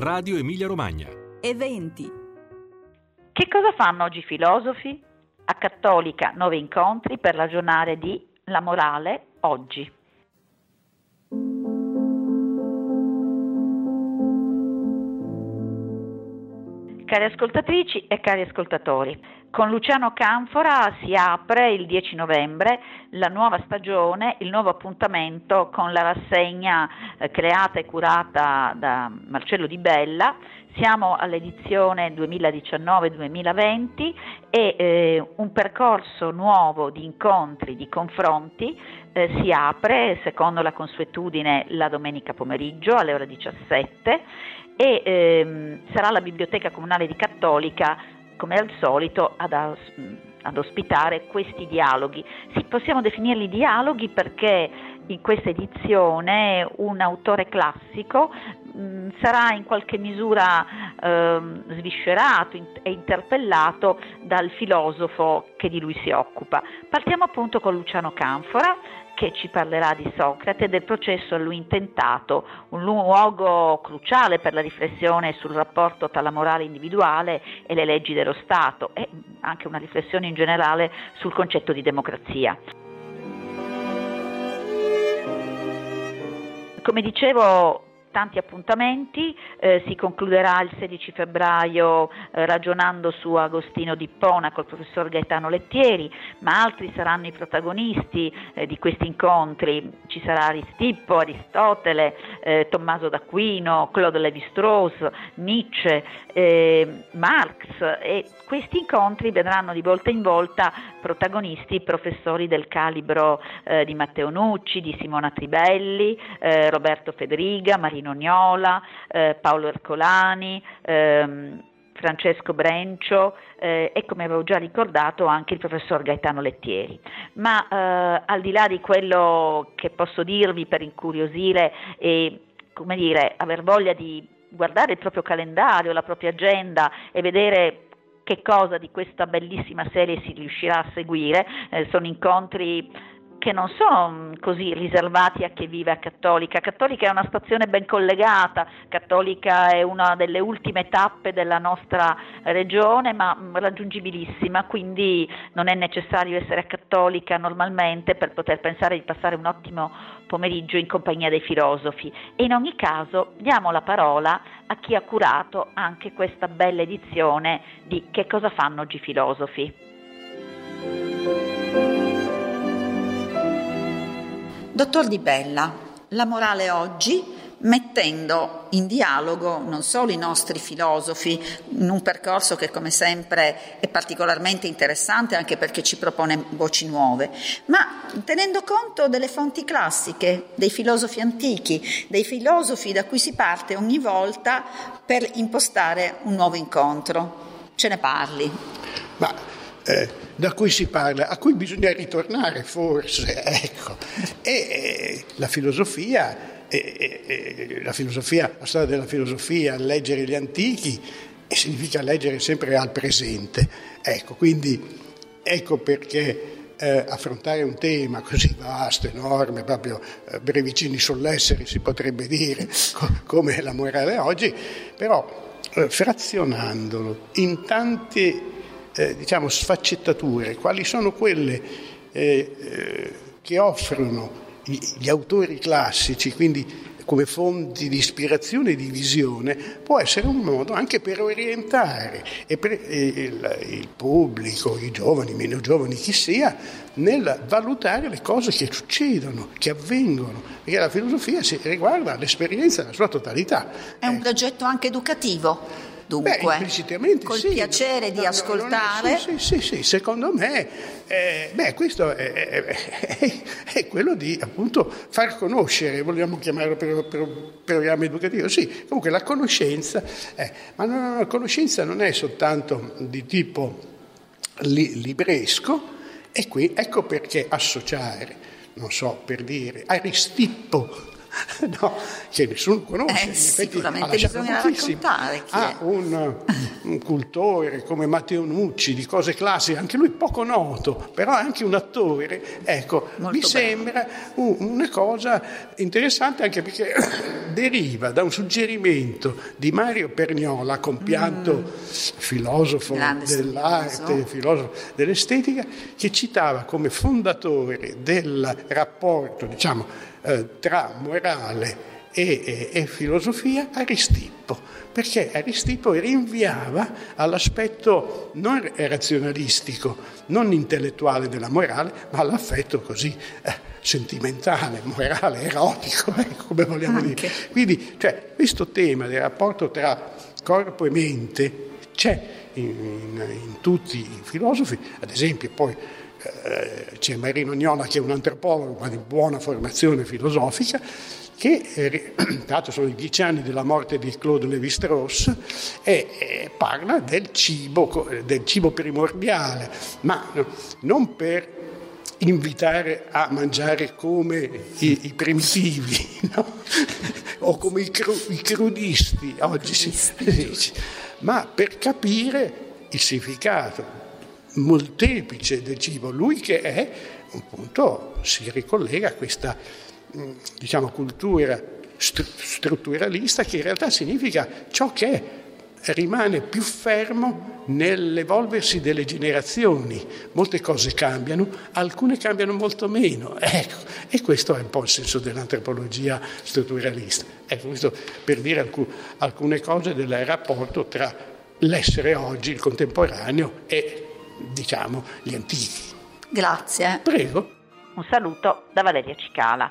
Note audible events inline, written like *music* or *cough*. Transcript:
Radio Emilia Romagna. Eventi. Che cosa fanno oggi i filosofi? A Cattolica nove incontri per ragionare di La morale oggi. Cari ascoltatrici e cari ascoltatori, con Luciano Canfora si apre il 10 novembre la nuova stagione, il nuovo appuntamento con la rassegna eh, creata e curata da Marcello Di Bella. Siamo all'edizione 2019-2020 e eh, un percorso nuovo di incontri, di confronti eh, si apre secondo la consuetudine la domenica pomeriggio alle ore 17 e ehm, sarà la Biblioteca Comunale di Cattolica, come al solito, ad, ad ospitare questi dialoghi. Sì, possiamo definirli dialoghi perché in questa edizione un autore classico mh, sarà in qualche misura eh, sviscerato e interpellato dal filosofo che di lui si occupa. Partiamo appunto con Luciano Canfora che ci parlerà di Socrate e del processo a lui intentato, un luogo cruciale per la riflessione sul rapporto tra la morale individuale e le leggi dello Stato e anche una riflessione in generale sul concetto di democrazia. Come dicevo, tanti appuntamenti, eh, si concluderà il 16 febbraio eh, ragionando su Agostino di Pona col professor Gaetano Lettieri, ma altri saranno i protagonisti eh, di questi incontri, ci sarà Aristippo, Aristotele, eh, Tommaso d'Aquino, Claude Lévi-Strauss, Nietzsche, eh, Marx e questi incontri vedranno di volta in volta protagonisti professori del calibro eh, di Matteo Nucci, di Simona Tribelli, Roberto Federiga, Marino Niola, eh, Paolo Ercolani, ehm, Francesco Brencio eh, e come avevo già ricordato anche il professor Gaetano Lettieri. Ma eh, al di là di quello che posso dirvi per incuriosire e come dire, aver voglia di guardare il proprio calendario, la propria agenda e vedere che cosa di questa bellissima serie si riuscirà a seguire. Eh, sono incontri che non sono mm, così riservati a chi vive a Cattolica. Cattolica è una stazione ben collegata, Cattolica è una delle ultime tappe della nostra regione, ma mm, raggiungibilissima, quindi non è necessario essere a Cattolica normalmente per poter pensare di passare un ottimo pomeriggio in compagnia dei filosofi. E in ogni caso diamo la parola a chi ha curato anche questa bella edizione di Che cosa fanno oggi i filosofi. Dottor Di Bella, la morale oggi mettendo in dialogo non solo i nostri filosofi in un percorso che come sempre è particolarmente interessante anche perché ci propone voci nuove, ma tenendo conto delle fonti classiche, dei filosofi antichi, dei filosofi da cui si parte ogni volta per impostare un nuovo incontro. Ce ne parli. Ma eh da cui si parla, a cui bisogna ritornare forse, *laughs* ecco. E eh, la filosofia, eh, la filosofia, la storia della filosofia, leggere gli antichi, significa leggere sempre al presente. Ecco, quindi ecco perché eh, affrontare un tema così vasto, enorme, proprio eh, brevicini sull'essere si potrebbe dire, *laughs* co- come la morale oggi, però eh, frazionandolo in tanti eh, diciamo, sfaccettature, quali sono quelle eh, eh, che offrono gli autori classici, quindi come fonti di ispirazione e di visione, può essere un modo anche per orientare per il, il, pubblico, i giovani, meno giovani, chi sia, nel valutare le cose che succedono, che avvengono, perché la filosofia si riguarda l'esperienza nella sua totalità. È un progetto anche educativo dunque, beh, col sì. piacere di no, ascoltare. No, sì, sì, sì, secondo me, eh, beh, questo è, è, è, quello di appunto far conoscere, vogliamo chiamarlo per, per, programma educativo, sì, comunque la conoscenza, eh, ma no, la conoscenza non è soltanto di tipo li, libresco, e qui ecco perché associare, non so, per dire, Aristippo *laughs* no, che nessuno conosce. Eh, sicuramente bisogna raccontare. Ha un, un, cultore come Matteo Nucci di cose classiche, anche lui poco noto, però è anche un attore. Ecco, Molto mi sembra un, una cosa interessante anche perché *coughs* deriva da un suggerimento di Mario Perniola, compianto mm. filosofo Grande dell'arte, filosofo dell'estetica, che citava come fondatore del rapporto, diciamo, eh, tra morale e, e, e, filosofia Aristippo, perché Aristippo rinviava all'aspetto non razionalistico, non intellettuale della morale, ma all'affetto così eh, sentimentale, morale, erotico, *laughs* eh, come vogliamo Anche. dire. Quindi cioè, questo tema del rapporto tra corpo e mente c'è in, in, in tutti i filosofi, ad esempio poi c'è Marino Gnola che è un antropologo ma di buona formazione filosofica, che eh, *clears throat* tra l'altro sono i dieci anni della morte di Claude Lévi-Strauss e, e parla del cibo, del cibo primordiale, ma non per invitare a mangiare come i, i primitivi *laughs* no? o come i, cru, i crudisti oggi si dice, ma per capire il significato molteplice del cibo, lui che è, appunto, si ricollega a questa mm, diciamo, cultura strutturalista che in realtà significa ciò che rimane più fermo nell'evolversi delle generazioni. Molte cose cambiano, alcune cambiano molto meno. *laughs* Ecco, e questo è un po' il senso dell'antropologia strutturalista. Ecco, questo per dire alcune cose del rapporto tra l'essere oggi, il contemporaneo e diciamo, gli antichi. Grazie. Prego. Un saluto da Valeria Cicala.